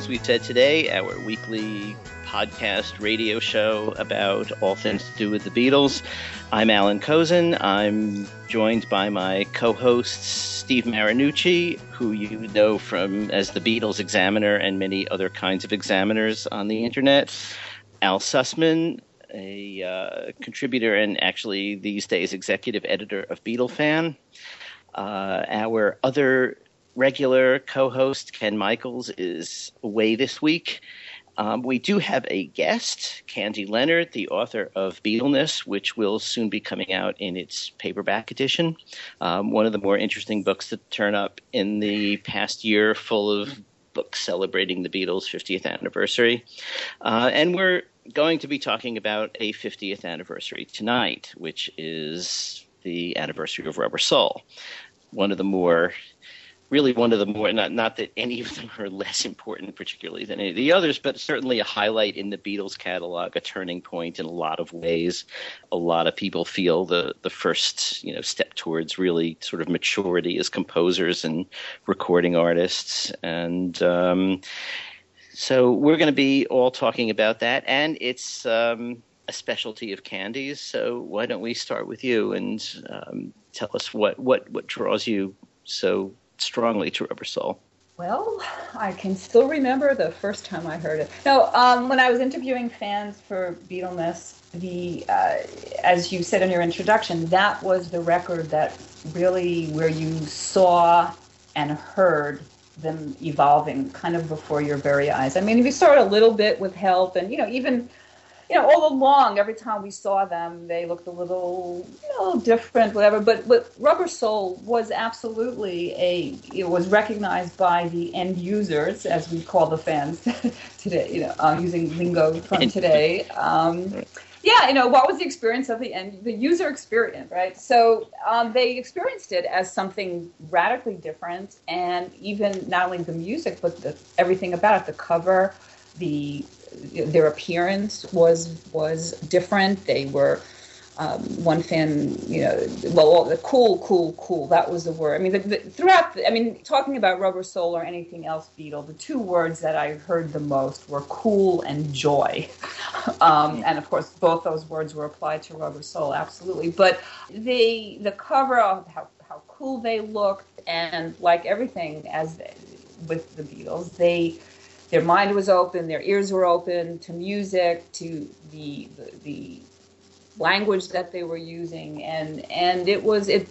Things We've Said Today, our weekly podcast radio show about all things to do with the Beatles. I'm Allan Kozinn. I'm joined by my co-hosts Steve Marinucci, who you know from as the Beatles Examiner and many other kinds of examiners on the internet. Al Sussman, a uh, contributor and actually these days executive editor of Beatlefan. Uh, our other regular co-host Ken Michaels is away this week. Um, we do have a guest, Candy Leonard, the author of Beatleness, which will soon be coming out in its paperback edition. Um, one of the more interesting books to turn up in the past year, full of books celebrating the Beatles' 50th anniversary. Uh, and we're going to be talking about a 50th anniversary tonight, which is the anniversary of Rubber Soul. One of the more really one of the more not not that any of them are less important particularly than any of the others but certainly a highlight in the beatles catalog a turning point in a lot of ways. A lot of people feel the the first you know step towards really sort of maturity as composers and recording artists. And um, so we're going to be all talking about that. And it's um, a specialty of candies so why don't we start with you and um, tell us what what what draws you so strongly to Rubber Soul? Well, I can still remember the first time I heard it. No, um, when I was interviewing fans for Beatleness, the uh, as you said in your introduction, that was the record that really where you saw and heard them evolving kind of before your very eyes. I mean, we saw it a little bit with Help, and you know, even you know, all along, every time we saw them, they looked a little, you know, different, whatever. But but Rubber Soul was absolutely a it was recognized by the end users, as we call the fans today. You know, uh, using lingo from today. Um, yeah, you know, what was the experience of the end, the user experience, right? So um, they experienced it as something radically different, and even not only the music, but the, everything about it, the cover, the their appearance was was different. They were um, one fan, you know, well, the cool, cool, cool. That was the word. I mean, the, the, throughout, the, I mean, talking about Rubber Soul or anything else Beatle, the two words that I heard the most were cool and joy. um, and of course, both those words were applied to Rubber Soul, absolutely. But the the cover of how how cool they looked, and like everything as with the Beatles, they their mind was open, their ears were open to music, to the, the, the language that they were using, and and it was it.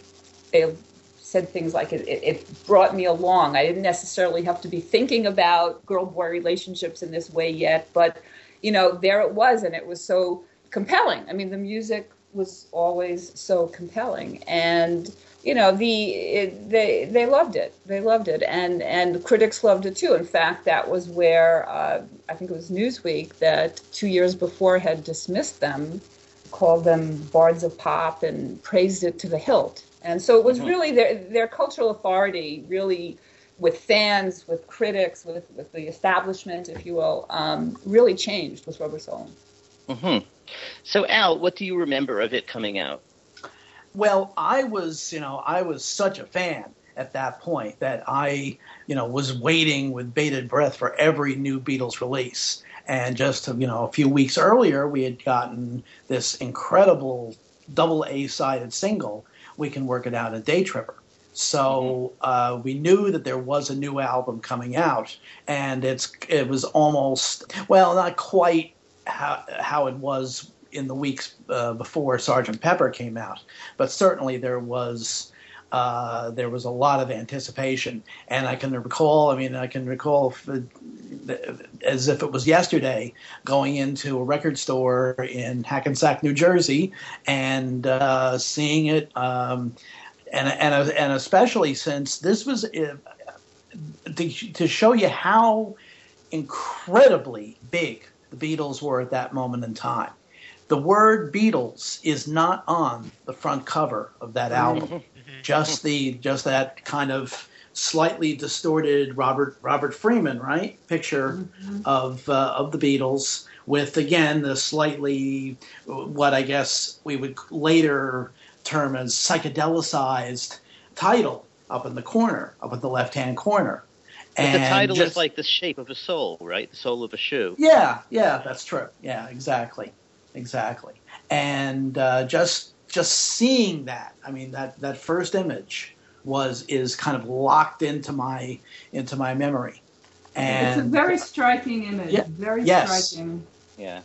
They said things like it, it, it brought me along. I didn't necessarily have to be thinking about girl boy relationships in this way yet, but you know there it was, and it was so compelling. I mean, the music was always so compelling, and you know the it, they they loved it. They loved it. And and critics loved it too. In fact that was where uh, i think it was newsweek that two years before had dismissed them called them bards of pop and praised it to the hilt. And so it was mm-hmm. really their their cultural authority really with fans with critics with, with the establishment if you will um, really changed with rubber soul. Mm-hmm. so al what do you remember of it coming out well, I was, you know, I was such a fan at that point that I, you know, was waiting with bated breath for every new Beatles release. And just, you know, a few weeks earlier, we had gotten this incredible double A sided single, We Can Work It Out a Day Tripper. So mm-hmm. uh, we knew that there was a new album coming out, and it's it was almost well, not quite how how it was in the weeks uh, before Sergeant Pepper came out, but certainly there was uh, there was a lot of anticipation, and I can recall. I mean, I can recall if, as if it was yesterday, going into a record store in Hackensack, New Jersey, and uh, seeing it, um, and and and especially since this was uh, to, to show you how incredibly big the Beatles were at that moment in time the word Beatles is not on the front cover of that album. Mm-hmm. just the just that kind of slightly distorted Robert Robert Freeman right picture mm-hmm. of uh, of the Beatles with again the slightly what I guess we would later term as psychedelicized title up in the corner up in the left hand corner But the title just, is like the shape of a soul, right? The soul of a shoe. Yeah, yeah, that's true. Yeah, exactly, exactly. And uh, just just seeing that, I mean, that that first image was is kind of locked into my into my memory. And it's a very striking image. Yeah, very yes. striking. Yeah.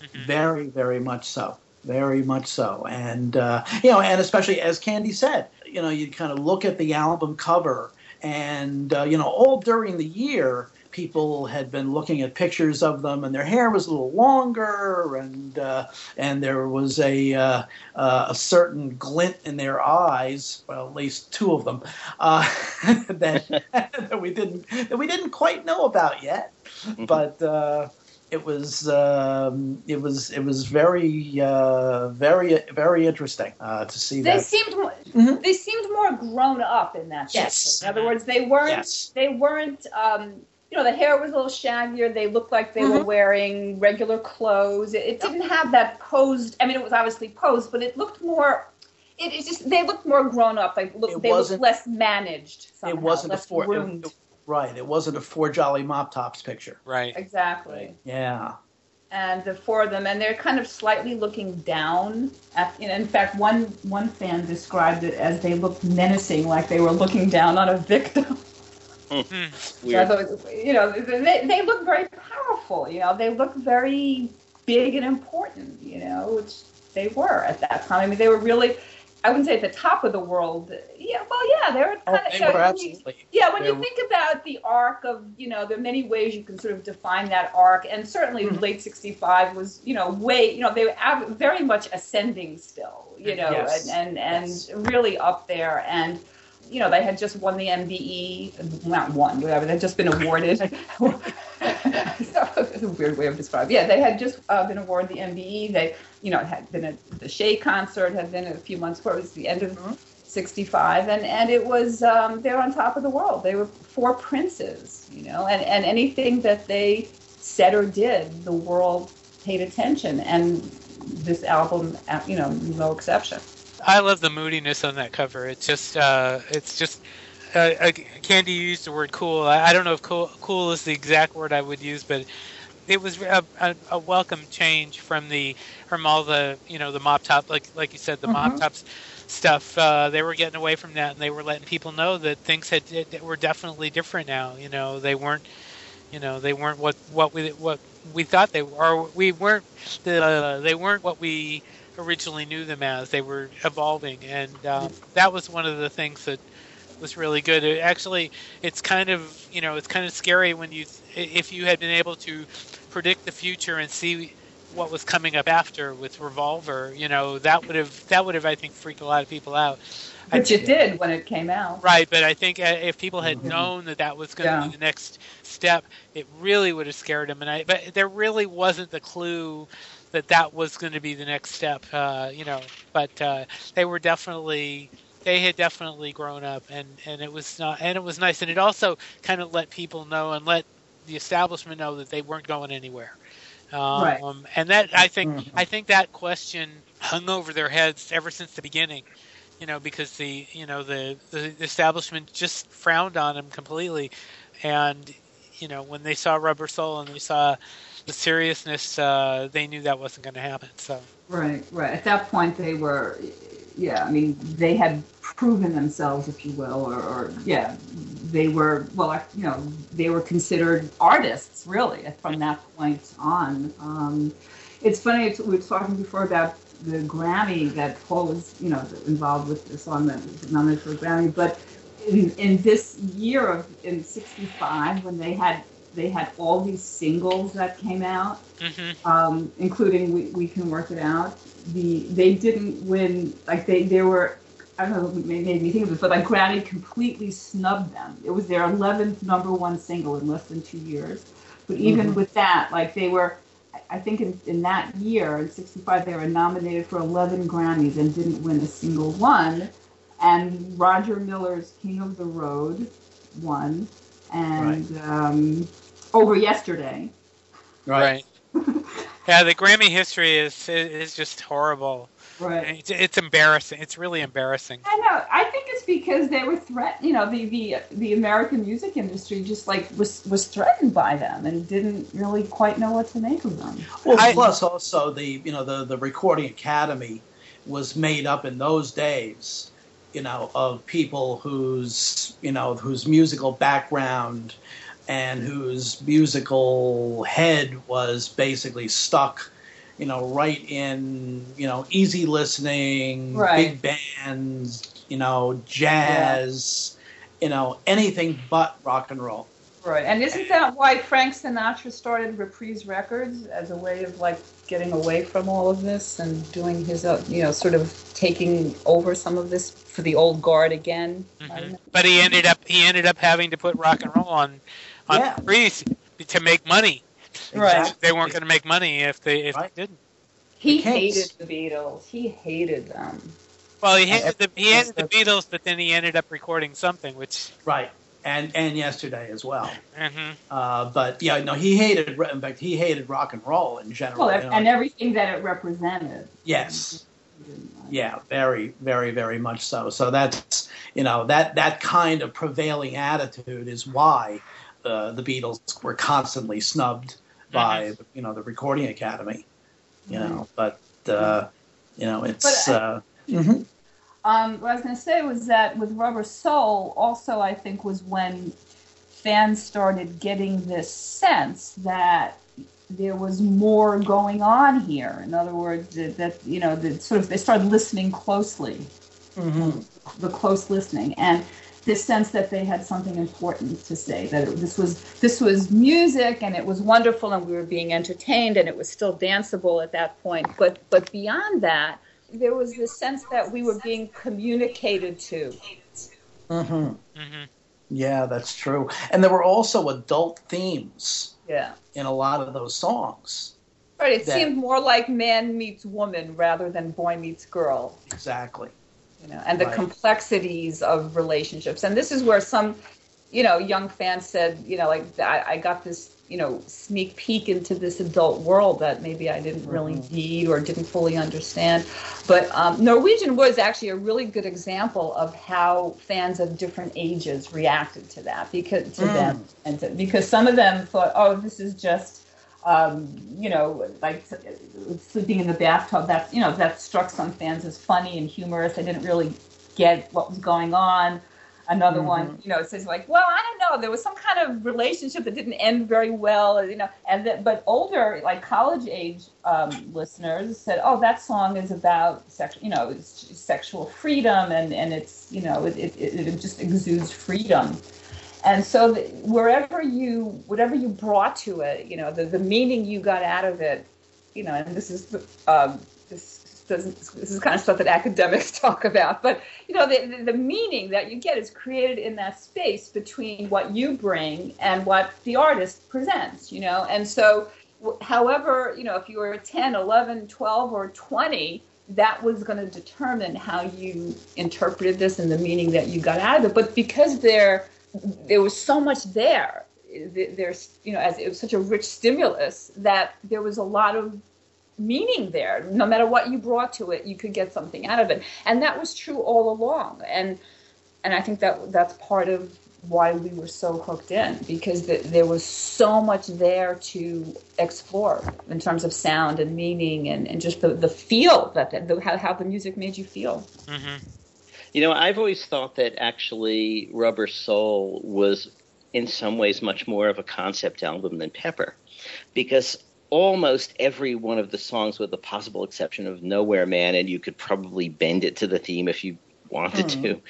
Mm-hmm. Very, very much so. Very much so. And uh, you know, and especially as Candy said, you know, you kind of look at the album cover and uh, you know all during the year people had been looking at pictures of them and their hair was a little longer and uh, and there was a uh, uh, a certain glint in their eyes well at least two of them uh, that, that we didn't that we didn't quite know about yet mm-hmm. but uh, it was um, it was it was very uh, very very interesting uh, to see they that. seemed more, mm-hmm. they seemed more grown up in that yes. in other words they weren't yes. they weren't um, you know the hair was a little shaggier they looked like they mm-hmm. were wearing regular clothes it, it didn't have that posed i mean it was obviously posed but it looked more it, it just they looked more grown up like look, they looked less managed somehow, it wasn't less a for, it, Right. It wasn't a four jolly mop tops picture. Right. Exactly. Yeah. And the four of them, and they're kind of slightly looking down. At, you know, in fact, one one fan described it as they looked menacing, like they were looking down on a victim. Hmm. Weird. So thought, you know, they, they look very powerful. You know, they look very big and important. You know, which they were at that time. I mean, they were really I wouldn't say at the top of the world. Yeah, well, yeah, they were kind oh, of. They you know, absolutely. yeah, when they you think about the arc of, you know, there are many ways you can sort of define that arc, and certainly mm-hmm. late '65 was, you know, way, you know, they were very much ascending still, you know, yes. and and, and yes. really up there, and you know, they had just won the MBE, not won, whatever, they'd just been awarded. it's a weird way of describing. Yeah, they had just uh, been awarded the MBE. They, you know, it had been at the Shea concert had been a few months before. It was the end of mm-hmm. 65 and, and it was, um, they were on top of the world. They were four princes, you know, and, and anything that they said or did, the world paid attention. And this album, uh, you know, no exception. I love the moodiness on that cover. It's just, uh, it's just, uh, Candy used the word cool. I, I, don't know if cool, cool is the exact word I would use, but it was a, a, a, welcome change from the from all the you know the mop top like like you said the mm-hmm. mop tops stuff. Uh, they were getting away from that, and they were letting people know that things had that were definitely different now. You know, they weren't you know they weren't what what we what we thought they were. Or we weren't uh, they weren't what we originally knew them as. They were evolving, and um, that was one of the things that was really good. It actually, it's kind of you know it's kind of scary when you if you had been able to predict the future and see what was coming up after with Revolver. You know that would have that would have I think freaked a lot of people out. Which it did when it came out. Right, but I think uh, if people had mm-hmm. known that that was going to yeah. be the next step, it really would have scared them. And I, but there really wasn't the clue that that was going to be the next step. Uh, you know, but uh, they were definitely they had definitely grown up, and and it was not, and it was nice, and it also kind of let people know and let the establishment know that they weren't going anywhere. Um, right. And that I think mm-hmm. I think that question hung over their heads ever since the beginning. You know, because the you know the the establishment just frowned on them completely, and you know when they saw Rubber Soul and they saw the seriousness, uh, they knew that wasn't going to happen. So right, right. At that point, they were, yeah. I mean, they had proven themselves, if you will, or, or yeah, they were well, you know, they were considered artists really from that point on. Um, it's funny. It's, we were talking before about the Grammy that Paul was, you know, involved with the song that was nominated for Grammy, but in, in this year of in '65 when they had they had all these singles that came out, mm-hmm. um, including we, we Can Work It Out. The they didn't win like they they were I don't know what made me think of this, but like Grammy completely snubbed them. It was their eleventh number one single in less than two years. But even mm-hmm. with that, like they were, I think in, in that year in '65 they were nominated for 11 Grammys and didn't win a single one. And Roger Miller's King of the Road won, and right. um, over yesterday. Right. yeah, the Grammy history is is just horrible. Right. It's, it's embarrassing. It's really embarrassing. I know. I think it's because they were threatened. You know, the, the the American music industry just like was was threatened by them and didn't really quite know what to make of them. Well, I- plus also the you know the the Recording Academy was made up in those days, you know, of people whose you know whose musical background and whose musical head was basically stuck, you know, right in you know easy listening, Right. big bands, you know, jazz, you know, anything but rock and roll. Right. And isn't that why Frank Sinatra started Reprise Records as a way of like getting away from all of this and doing his, uh, you know, sort of taking over some of this for the old guard again? Mhm. But he ended up he ended up having to put rock and roll on on Yeah. Reprise to make money. Right. They weren't going to make money if they if Right. they didn't. He The hated the Beatles. He hated them. Well, he hated the he hated the Beatles, but then he ended up recording something, which. Right. And and yesterday as well. hmm Uh, but yeah, no, he hated. In fact, he hated rock and roll in general. Well, you know. and everything that it represented. yes, He didn't like. yeah, very, very, very much so. So that's you know that that kind of prevailing attitude is why uh, the Beatles were constantly snubbed by you know the Recording Academy. You know, but uh, you know it's. But uh, mhm. Um, what I was going to say was that with Rubber Soul, also I think was when fans started getting this sense that there was more going on here. In other words, that, that you know, that sort of they started listening closely, Mhm. the close listening, and this sense that they had something important to say. That it, this was this was music, and it was wonderful, and we were being entertained, and it was still danceable at that point. But but beyond that, there was this sense that we were being communicated to. Mhm. hmm Yeah, that's true. And there were also adult themes Yeah. in a lot of those songs. Right. It That- seemed more like man meets woman rather than boy meets girl. Exactly. You know, and the Right. complexities of relationships. And this is where some, you know, young fans said, you know, like I, I got this, you know, sneak peek into this adult world that maybe I didn't really Mhm. need or didn't fully understand. But um, Norwegian was actually a really good example of how fans of different ages reacted to that because to Mm. them and to, because some of them thought, oh, this is just um, you know, like sleeping in the bathtub. That you know that struck some fans as funny and humorous. I didn't really get what was going on. Another Mhm. one, you know, says like, well, I don't know. There was some kind of relationship that didn't end very well, you know. And that, but older, like college age um, listeners said, oh, that song is about sex, you know, it's sexual freedom, and and it's you know, it it, it just exudes freedom. And so the, wherever you, whatever you brought to it, you know, the, the meaning you got out of it, you know, and this is um, this doesn't this is kind of stuff that academics talk about, but you know, the, the the meaning that you get is created in that space between what you bring and what the artist presents, you know, and so however, you know, if you were 10, 11, 12, or 20, that was going to determine how you interpreted this and the meaning that you got out of it. But because there there was so much there, there's you know, as it was such a rich stimulus that there was a lot of meaning there. No matter what you brought to it, you could get something out of it, and that was true all along. And and I think that that's part of why we were so hooked in because th- there was so much there to explore in terms of sound and meaning and, and just the, the feel that the, how, how the music made you feel. hmm You know, I've always thought that actually Rubber Soul was in some ways much more of a concept album than Pepper because almost every one of the songs with the possible exception of Nowhere Man and you could probably bend it to the theme if you wanted Mhm. to.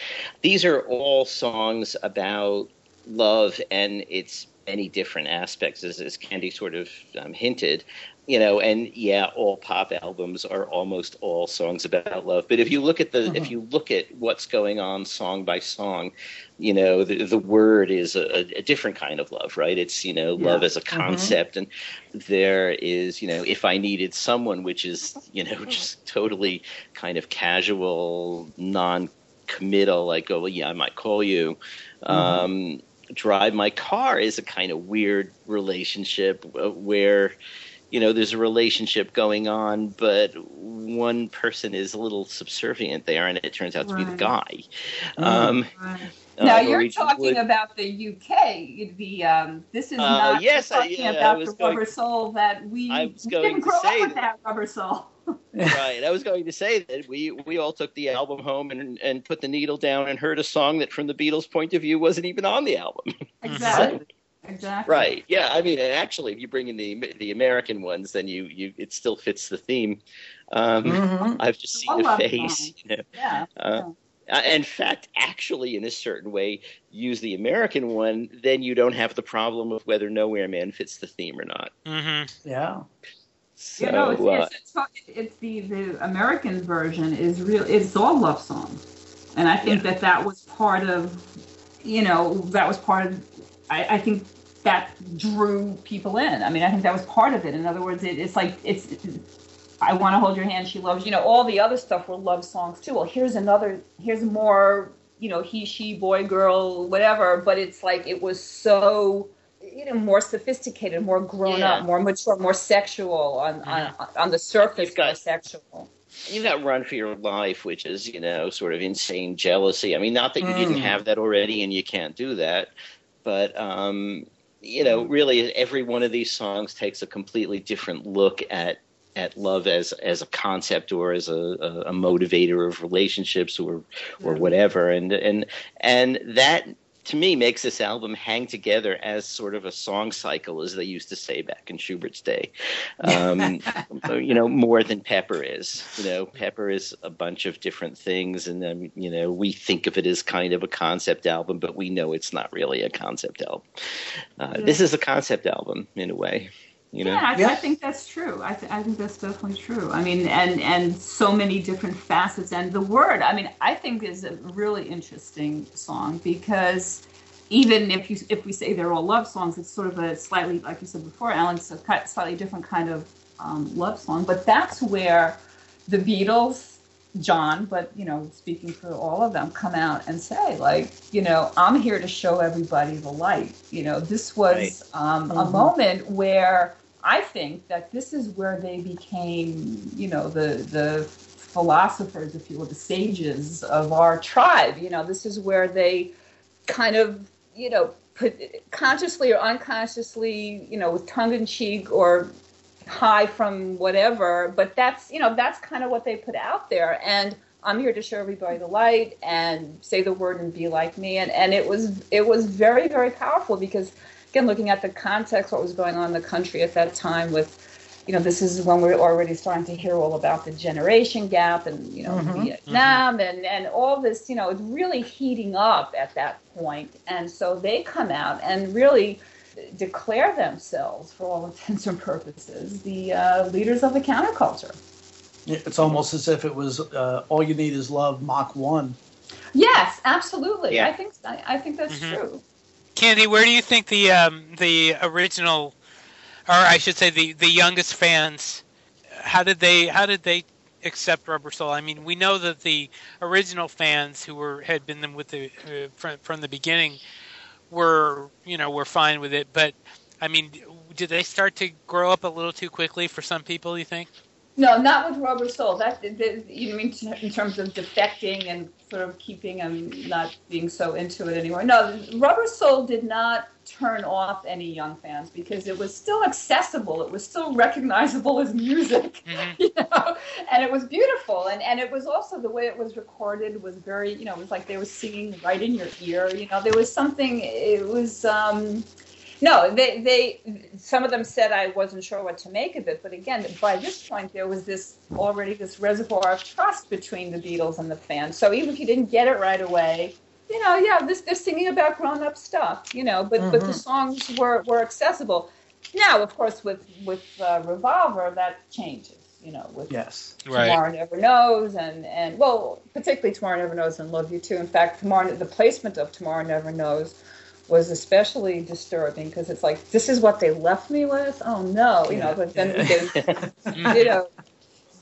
These are all songs about love and its many different aspects as, as Candy sort of um, hinted you know and yeah all pop albums are almost all songs about love. But if you look at the if you look at what's going on song by song you know the, the word is a, a different kind of love right? It's you know love Yeah. as a concept. And there is you know if i needed someone which is you know just totally kind of casual non-committal like oh well, yeah i might call you. Um drive my car is a kind of weird relationship uh, where you know there's a relationship going on but one person is a little subservient there, and it turns out to be the Right. guy. Mhm. Um, Right. uh, now you're talking Wood- about the UK. The um, this is Uh, not yes, I- talking yeah, I about was the going- rubber soul that we, I was we didn't to grow say up with that. that rubber soul. right. I was going to say that we we all took the album home and and put the needle down and heard a song that, from the Beatles' point of view, wasn't even on the album. Exactly. Exactly. right. Yeah. I mean, and actually, if you bring in the the American ones, then you you it still fits the theme. Um, Mhm. I've just I seen a face. You know. Yeah. Uh, Uh, in fact, actually, in a certain way, use the American one, then you don't have the problem of whether Nowhere Man fits the theme or not. Mm-hmm. Yeah. So, you know, it's, uh, it's, it's, it's the the American version is real. It's all love song, and I think that that was part of, you know, that was part of. I, I think that drew people in. I mean, I think that was part of it. In other words, it, it's like it's. I want to hold your hand. She loves you know all the other stuff were love songs too. Well, here's another. Here's more. You know, he, she, boy, girl, whatever. But it's like it was so you know more sophisticated, more grown Yeah. up, more mature, more sexual on on, on the surface. Got- more sexual. You've got Run for Your Life, which is, you know, sort of insane jealousy. I mean, not that you Mm. didn't have that already and you can't do that, but, um, you know, mm-hmm. really every one of these songs takes a completely different look at at love as as a concept or as a, a, a motivator of relationships or or whatever. And and and that to me makes this album hang together as sort of a song cycle as they used to say back in Schubert's day um, you know, more than Pepper is. You know, Pepper is a bunch of different things, and then you know, we think of it as kind of a concept album, but we know it's not really a concept album. Uh, This is a concept album in a way. You know, Yeah, I, Yeah. I think that's true. I, th- I think that's definitely true. I mean, and and so many different facets. And the word, I mean, I think is a really interesting song because even if you if we say they're all love songs, it's sort of a slightly, like you said before, Alan, it's a slightly different kind of um, love song. But that's where the Beatles, John, but you know, speaking for all of them, come out and say like, you know, I'm here to show everybody the light. You know, this was um, a Mhm. moment where I think that this is where they became, you know, the the philosophers, if you will, the sages of our tribe. You know, this is where they kind of, you know, put consciously or unconsciously, you know, with tongue in cheek or high from whatever, but that's, you know, that's kind of what they put out there. And I'm here to show everybody the light and say the word and be like me. And, and it was, it was very, very powerful because again, looking at the context, what was going on in the country at that time with, you know, this is when we're already starting to hear all about the generation gap and, you know, Mhm. Vietnam and, and all this, you know, it's really heating up at that point. And so they come out and really declare themselves, for all intents and purposes, the uh, leaders of the counterculture. It's almost as if it was uh, all you need is love, Mach one. Yes, absolutely. Yeah. I think I, I think that's Mhm. true. Candy, where do you think the um, the original, or I should say the the youngest fans, how did they how did they accept Rubber Soul? I mean, we know that the original fans who were had been them with the uh, from from the beginning were you know were fine with it, but I mean, did they start to grow up a little too quickly for some people? You think? No, not with Rubber Soul. That you mean in terms of defecting and sort of keeping them not being so into it anymore. No, Rubber Soul did not turn off any young fans because it was still accessible. It was still recognizable as music, Mhm. you know, and it was beautiful. And and it was also the way it was recorded was very, you know, it was like they were singing right in your ear. You know, there was something. It was. um no, they, they, some of them said I wasn't sure what to make of it, but again, by this point, there was this already this reservoir of trust between the Beatles and the fans. So even if you didn't get it right away, you know, yeah, this they're singing about grown-up stuff, you know, but but the Mhm. songs were were accessible. Now, of course, with with uh, Revolver, that changes, you know, with Yes. Tomorrow Never Knows, and and well, particularly Tomorrow Never Knows and Love You Too. In fact, Tomorrow the placement of Tomorrow Never Knows was especially disturbing because it's like this is what they left me with. Oh no, you know. But then Mm-hmm. you know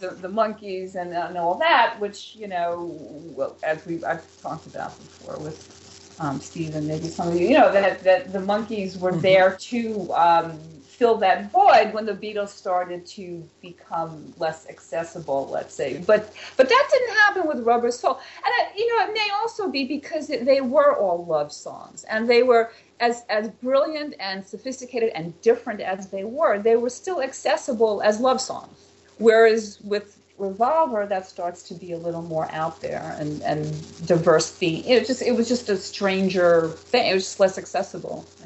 the the Monkees and, and all that, which you know, well, as we I've talked about before with um, Steve and maybe some of you, you know, that that the Monkees were Mhm. there to um, fill that void when the Beatles started to become less accessible, let's say. But but that didn't happen with Rubber Soul, and uh, you know it may also be because it, they were all love songs, and they were as as brilliant and sophisticated and different as they were, they were still accessible as love songs. Whereas with Revolver, that starts to be a little more out there and, and diverse theme. It just it was just a stranger thing. It was just less accessible, I.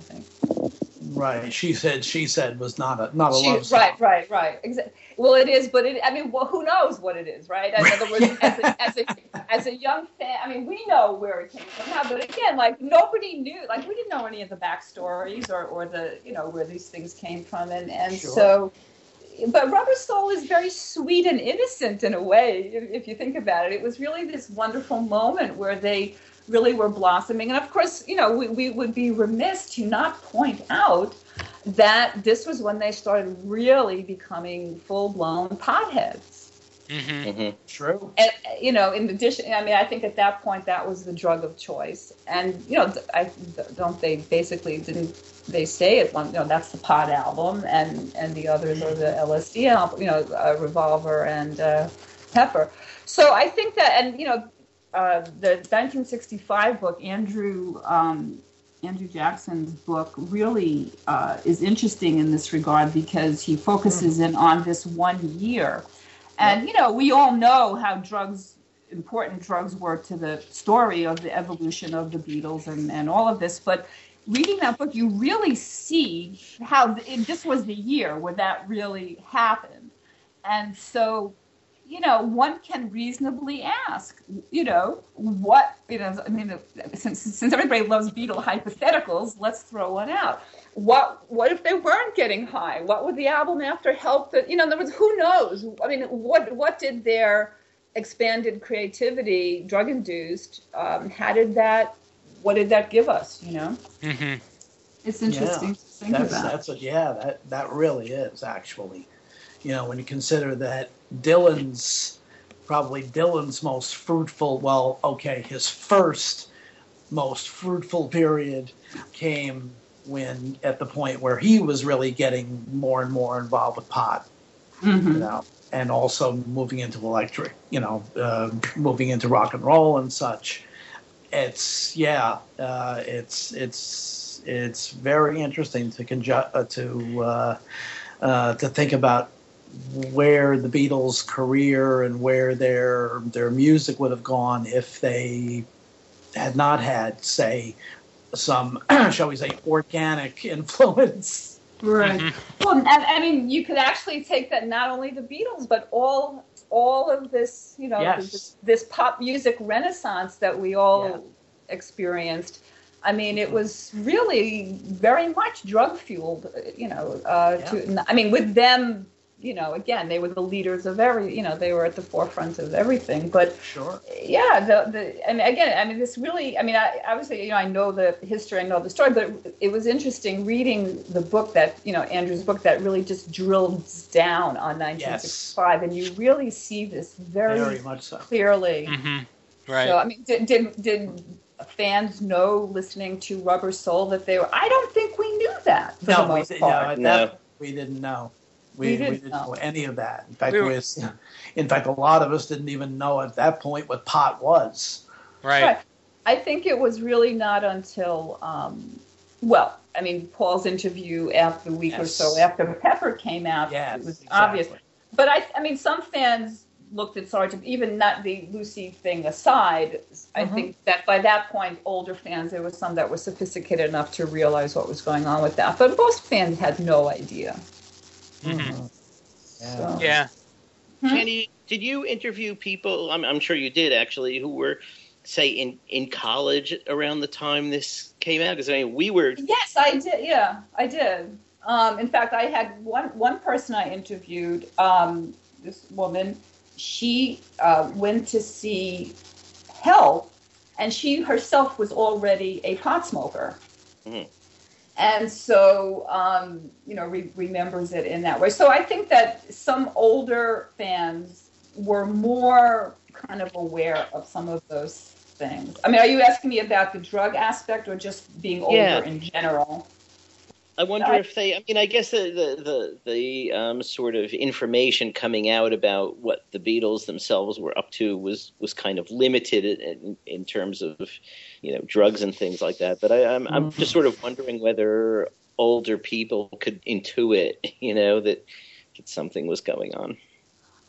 Right. She said. She said was not a not a She- love song. right, right, right. Exactly. Well, it is, but it. I mean, well, who knows what it is, right? In other words, as, a, as a as a young fan, I mean, we know where it came from now, but again, like nobody knew, like we didn't know any of the backstories or or the you know where these things came from, and and Sure. so. But Rubber Soul is very sweet and innocent in a way, if, if you think about it. It was really this wonderful moment where they really were blossoming. And of course, you know, we, we would be remiss to not point out that this was when they started really becoming full blown potheads. hmm hmm True. And, you know, in addition, I mean, I think at that point that was the drug of choice. And, you know, I don't they basically didn't they say it one, you know, that's the pot album and, and the others are the LSD album, you know, uh, Revolver and uh, Pepper. So I think that, and, you know, uh, the 1965 book, Andrew um, Andrew Jackson's book really uh, is interesting in this regard because he focuses in on this one year, and you know we all know how drugs important drugs were to the story of the evolution of the Beatles and, and all of this, but reading that book you really see how th- this was the year where that really happened, and so you know, one can reasonably ask, you know, what, you know, I mean, since since everybody loves Beatle hypotheticals, let's throw one out. What what if they weren't getting high? What would the album after help? That you know, in other words, who knows? I mean, what what did their expanded creativity, drug induced, um, how did that? What did that give us? You know, hmm it's interesting to think That's about. that's a, yeah. That that really is actually. You know, when you consider that Dylan's probably Dylan's most fruitful. Well, okay, his first most fruitful period came when at the point where he was really getting more and more involved with pot. you Mhm. know, and also moving into electric, you know, uh, moving into rock and roll and such. It's yeah, uh, it's it's it's very interesting to conju- uh, to uh, uh, to think about where the Beatles' career and where their their music would have gone if they had not had, say, some shall we say, organic influence. Right. Mhm. Well, and, I mean, you could actually take that not only the Beatles, but all all of this, you know, Yes. this, this pop music renaissance that we all experienced. I mean, it was really very much drug fueled, you know. Uh, to, I mean, with them, you know, again, they were the leaders of every, you know, they were at the forefront of everything. But Sure. yeah, the the and again, I mean, this really, I mean, I obviously, you know, I know the history, I know the story, but it was interesting reading the book that, you know, Andrew's book that really just drills down on 1965, and you really see this very, Very much so. clearly. hmm Right. So, I mean, did, did did fans know listening to Rubber Soul that they were? I don't think we knew that for the No, we, most did, no, part. at No. we didn't know. We We, didn't we didn't know. know. any of that. In fact, We we were- was, in fact, a lot of us didn't even know at that point what pot was. right. Right. I think it was really not until, um, well, I mean, Paul's interview after the week or so after Pepper came out, Yes, it was exactly. obvious. But I, I mean, some fans looked at Sergeant, even not the Lucy thing aside. I Mhm. think that by that point, older fans, there was some that were sophisticated enough to realize what was going on with that. But most fans had no idea. Mhm. Yeah. Yeah. Kenny, did you interview people? I'm, I'm sure you did actually, who were, say, in in college around the time this came out. Because I mean, we were. Yes, I did. Yeah, I did. Um, in fact, I had one one person I interviewed. Um, this woman, she uh, went to see Help, and she herself was already a pot smoker. Mhm. And so, um, you know, re- remembers it in that way. So I think that some older fans were more kind of aware of some of those things. I mean, are you asking me about the drug aspect or just being older Yeah. in general? I wonder if they. I mean, I guess the the the, the um, sort of information coming out about what the Beatles themselves were up to was was kind of limited in, in terms of you know drugs and things like that. But I, I'm I'm just sort of wondering whether older people could intuit, you know, that, that something was going on.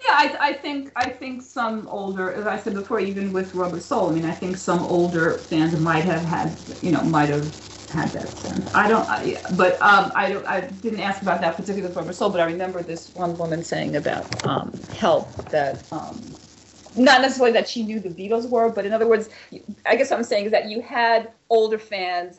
Yeah, I, I, think I think some older, as I said before, even with Rubber Soul, I mean, I think some older fans might have had, you know, might have had that sense. I don't, I, but um, I don't, I didn't ask about that particular form of Soul, but I remember this one woman saying about um, help that um, not necessarily that she knew the Beatles were, but in other words, I guess what I'm saying is that you had older fans,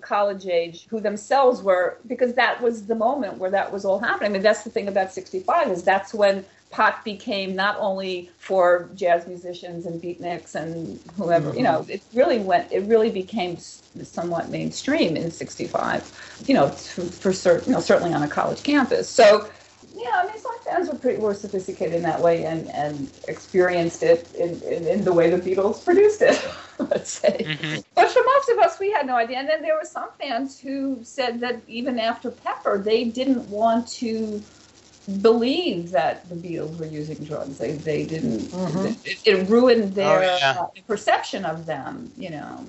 college age, who themselves were, because that was the moment where that was all happening. I mean, that's the thing about 65 is that's when pot became not only for jazz musicians and beatniks and whoever, mm-hmm. you know, it really went, it really became somewhat mainstream in 65, you know, for, for certain, you know, certainly on a college campus. So, yeah, I mean, some fans were pretty more sophisticated in that way and, and experienced it in, in, in the way the Beatles produced it, let's say. Mm-hmm. But for most of us, we had no idea. And then there were some fans who said that even after Pepper, they didn't want to believe that the Beatles were using drugs. They, they didn't, mm-hmm. it, it, ruined their oh, yeah. uh, perception of them, you know.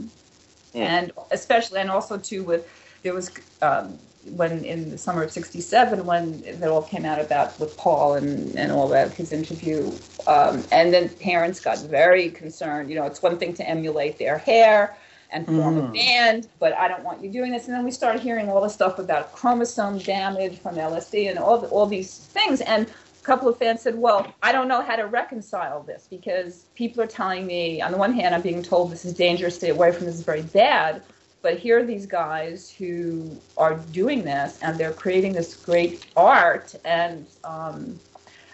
Yeah. And especially, and also too, with, there was, um, when in the summer of 67 when it all came out about with paul and, and all that his interview um, and then parents got very concerned you know it's one thing to emulate their hair and form mm. a band but i don't want you doing this and then we started hearing all the stuff about chromosome damage from lsd and all, the, all these things and a couple of fans said well i don't know how to reconcile this because people are telling me on the one hand i'm being told this is dangerous stay away from this is very bad but here are these guys who are doing this and they're creating this great art. And um,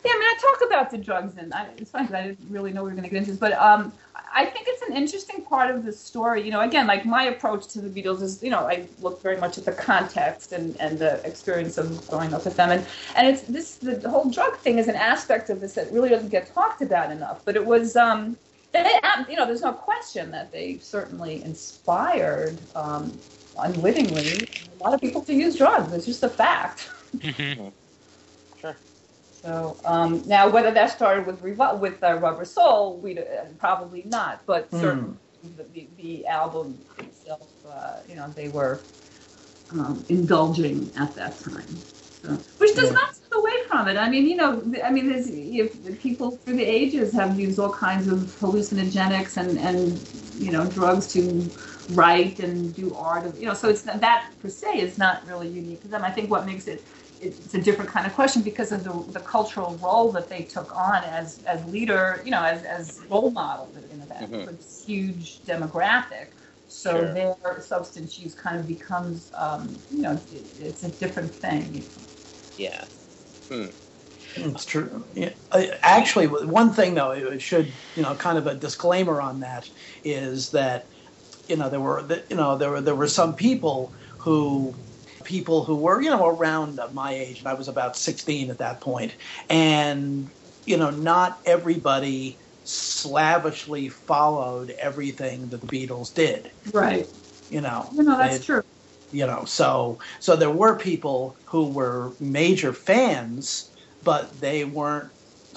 yeah, I mean, I talk about the drugs, and I, it's funny because I didn't really know we were going to get into this, but um, I think it's an interesting part of the story. You know, again, like my approach to the Beatles is, you know, I look very much at the context and, and the experience of growing up with them, and and it's this the whole drug thing is an aspect of this that really doesn't get talked about enough. But it was. Um, they, you know, there's no question that they certainly inspired um, unwittingly a lot of people to use drugs. It's just a fact. Mm-hmm. Sure. So um, now, whether that started with Revo- with uh, Rubber Soul, we uh, probably not, but mm. certainly the, the, the, album itself, uh, you know, they were um, indulging at that time. So, which does yeah. not take away from it. I mean, you know, I mean, there's, if people through the ages have used all kinds of hallucinogenics and and you know drugs to write and do art. Of, you know, so it's that per se is not really unique to them. I think what makes it it's a different kind of question because of the, the cultural role that they took on as as leader, you know, as, as role models in that mm-hmm. this huge demographic. So sure. their substance use kind of becomes, um, you know, it, it's a different thing. Yeah. Hmm. It's true. Yeah. Actually, one thing though, it should you know, kind of a disclaimer on that is that you know there were you know there were there were some people who people who were you know around my age, and I was about 16 at that point, and you know not everybody slavishly followed everything that the Beatles did. Right. You know. Know that's true you know so so there were people who were major fans but they weren't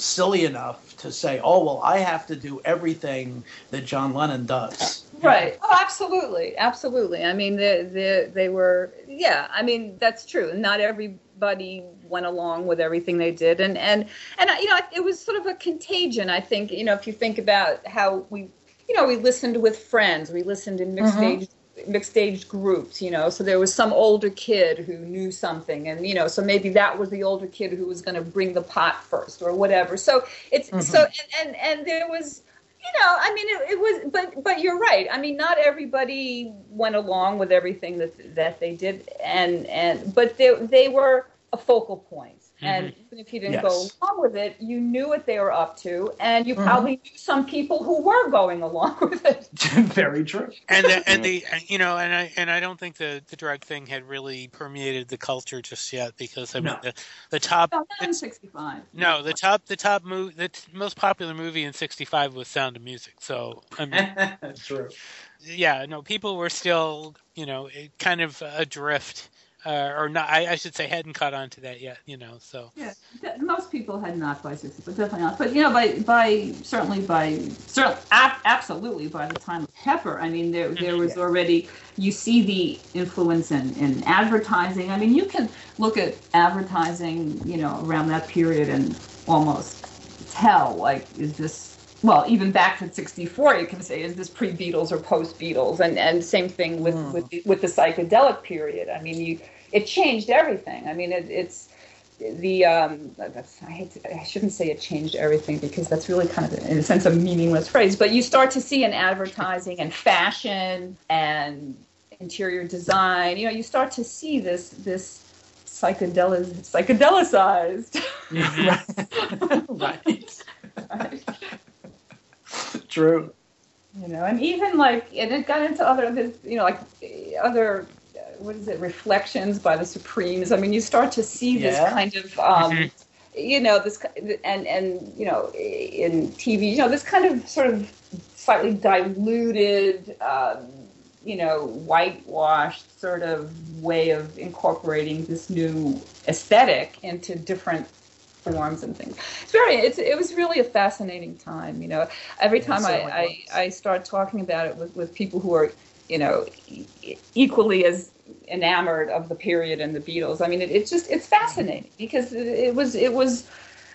silly enough to say oh well i have to do everything that john lennon does. Right. Oh absolutely. Absolutely. I mean they, they, they were yeah i mean that's true. Not everybody went along with everything they did. And and and you know it was sort of a contagion i think you know if you think about how we you know we listened with friends. We listened in mixed mm-hmm. age mixed age groups, you know. So there was some older kid who knew something, and you know, so maybe that was the older kid who was going to bring the pot first or whatever. So it's mm-hmm. so and, and and there was. You know, I mean, it, it was, but but you're right. I mean, not everybody went along with everything that that they did, and and but they they were a focal point and mm-hmm. even if you didn't yes. go along with it, you knew what they were up to, and you mm-hmm. probably knew some people who were going along with it. Very true. And the, and the you know, and I and I don't think the the drug thing had really permeated the culture just yet because I mean the, the top no, in '65. No, the top the top movie the t- most popular movie in '65 was Sound of Music. So I mean, true. Yeah, no, people were still you know kind of adrift uh, or not. I, I, should say hadn't caught on to that yet. You know, so yeah, most people had not by sixty, but definitely not. But you know, by by certainly by certainly absolutely by the time of Pepper, I mean, there there was already you see the influence in in advertising. I mean, you can look at advertising, you know, around that period and almost tell like is this well, even back to '64, you can say is this pre-Beatles or post-Beatles, and and same thing with mm. with the, with the psychedelic period. I mean, you it changed everything. I mean, it, it's the um, that's I hate to, I shouldn't say it changed everything because that's really kind of in a sense a meaningless phrase. But you start to see in advertising and fashion and interior design, you know, you start to see this this psychedelic psychedelicized. right. right. True. You know, and even like, and it got into other, you know, like other, what is it, reflections by the Supremes. I mean, you start to see this yeah. kind of, um, mm-hmm. you know, this, and and you know, in TV, you know, this kind of sort of slightly diluted, um, you know, whitewashed sort of way of incorporating this new aesthetic into different forms and things. It's very, it's, it was really a fascinating time. You know, every time I, I, I start talking about it with, with people who are, you know, equally as enamored of the period and the Beatles. I mean, it, it's just, it's fascinating because it, it was, it was,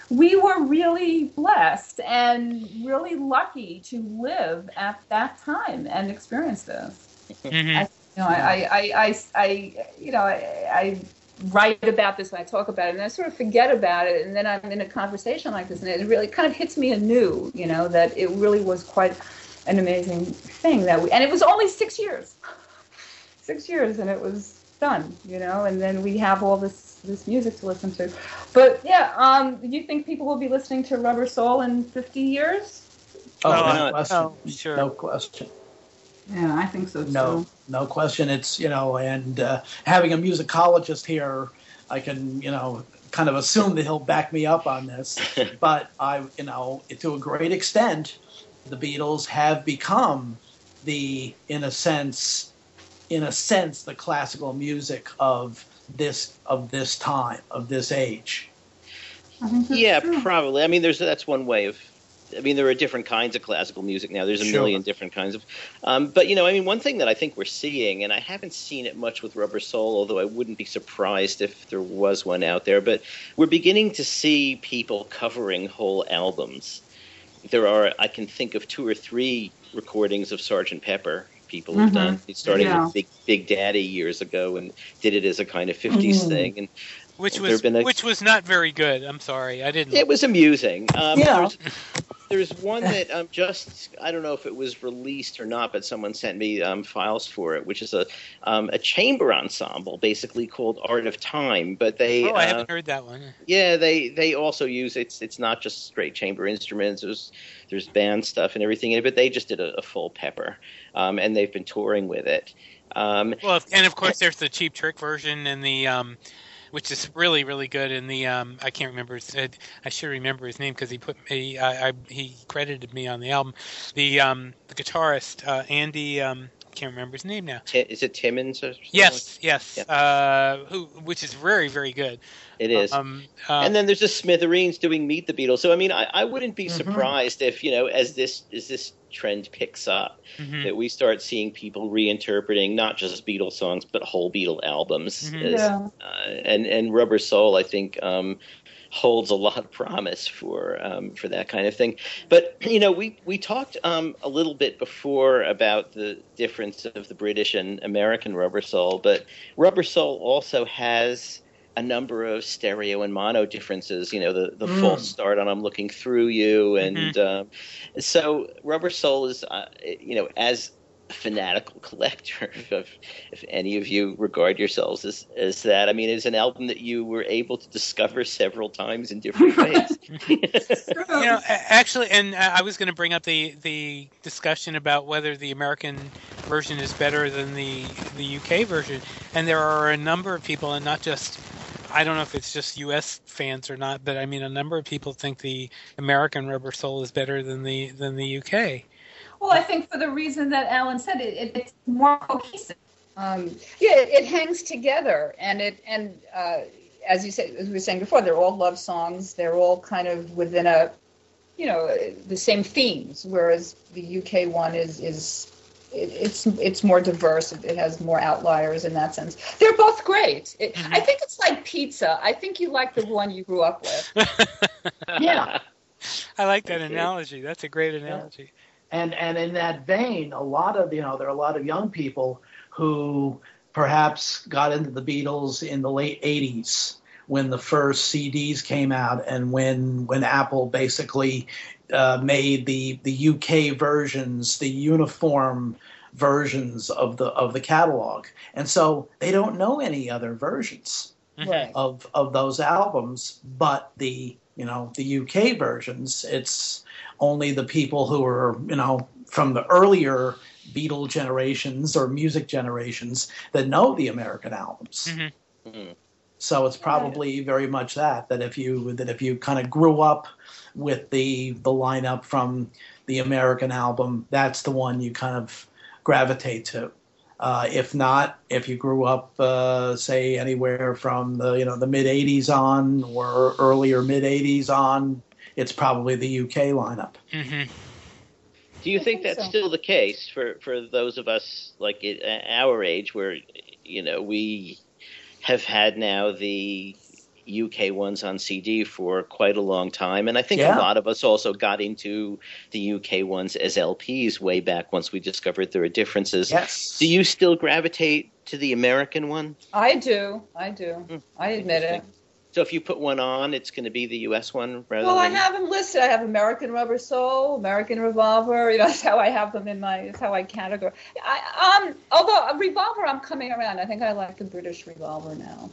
we were really blessed and really lucky to live at that time and experience this. Mm-hmm. I, you know, I, I, I, I, you know, I, I write about this and I talk about it and I sort of forget about it and then I'm in a conversation like this and it really kind of hits me anew, you know, that it really was quite an amazing thing that we and it was only six years. Six years and it was done, you know, and then we have all this this music to listen to. But yeah, um, do you think people will be listening to Rubber Soul in fifty years? Oh, no, question. Oh, sure. No question. Yeah, I think so too. No, no question. It's you know, and uh, having a musicologist here, I can you know kind of assume that he'll back me up on this. but I, you know, to a great extent, the Beatles have become the, in a sense, in a sense, the classical music of this of this time of this age. yeah, true. probably. I mean, there's that's one way of I mean, there are different kinds of classical music now. There's a sure. million different kinds of, um, but you know, I mean, one thing that I think we're seeing, and I haven't seen it much with Rubber Soul, although I wouldn't be surprised if there was one out there. But we're beginning to see people covering whole albums. There are, I can think of two or three recordings of Sergeant Pepper. People have mm-hmm. done, starting yeah. with Big Big Daddy years ago, and did it as a kind of '50s mm-hmm. thing, and which was a, which was not very good. I'm sorry, I didn't. It was amusing. Um, yeah. There's one that um, just I don't know if it was released or not, but someone sent me um, files for it, which is a um, a chamber ensemble, basically called Art of Time. But they oh, I uh, haven't heard that one. Yeah, they they also use it's it's not just straight chamber instruments. There's there's band stuff and everything in it, but they just did a, a full pepper, um, and they've been touring with it. Um, well, and of course, there's the cheap trick version and the um, which is really really good. And the um, I can't remember his, I should remember his name because he put me I, I, he credited me on the album. The um, the guitarist uh, Andy um, can't remember his name now. Is it Timmons? Or yes, like yes. Yeah. Uh, who, which is very, very good. It is. Um, uh, and then there's the Smithereens doing Meet the Beatles. So I mean, I, I wouldn't be mm-hmm. surprised if you know, as this as this trend picks up, mm-hmm. that we start seeing people reinterpreting not just Beatles songs but whole Beatle albums. Mm-hmm. As, yeah. Uh, and and Rubber Soul, I think, um, holds a lot of promise for um, for that kind of thing. But you know, we we talked um, a little bit before about the difference of the British and American Rubber Soul, but Rubber Soul also has a number of stereo and mono differences. You know, the the mm. false start on "I'm Looking Through You," and mm-hmm. um, so Rubber Soul is, uh, you know, as fanatical collector, if, if any of you regard yourselves as, as that. I mean, it's an album that you were able to discover several times in different ways. you know, actually, and I was going to bring up the, the discussion about whether the American version is better than the, the UK version. And there are a number of people, and not just I don't know if it's just U.S. fans or not, but I mean, a number of people think the American Rubber Soul is better than the than the UK. Well, I think for the reason that Alan said, it, it it's more cohesive. Um, yeah, it, it hangs together, and it and uh, as you said, as we were saying before, they're all love songs. They're all kind of within a, you know, the same themes. Whereas the UK one is is it, it's it's more diverse. It, it, has more outliers in that sense. They're both great. It, mm-hmm. I think it's like pizza. I think you like the one you grew up with. yeah. I like that analogy. That's a great analogy. Yeah. And and in that vein, a lot of you know there are a lot of young people who perhaps got into the Beatles in the late '80s when the first CDs came out and when when Apple basically uh, made the the UK versions the uniform versions of the of the catalog, and so they don't know any other versions right. of of those albums, but the you know the UK versions. It's only the people who are you know from the earlier Beatle generations or music generations that know the American albums. Mm-hmm. Mm-hmm. So it's probably very much that that if you that if you kind of grew up with the the lineup from the American album, that's the one you kind of gravitate to. Uh, if not, if you grew up, uh, say anywhere from the you know the mid '80s on or earlier mid '80s on, it's probably the UK lineup. Mm-hmm. Do you think, think, that's so. still the case for for those of us like our age, where you know we have had now the UK ones on CD for quite a long time. And I think yeah. a lot of us also got into the UK ones as LPs way back once we discovered there are differences. Yes. Do you still gravitate to the American one? I do. I do. Hmm. I admit it. So if you put one on, it's going to be the U.S. one rather. Well, than... I have them listed. I have American Rubber Soul, American Revolver. You know, that's how I have them in my. That's how I categorize. I, um, although a Revolver, I'm coming around. I think I like the British Revolver now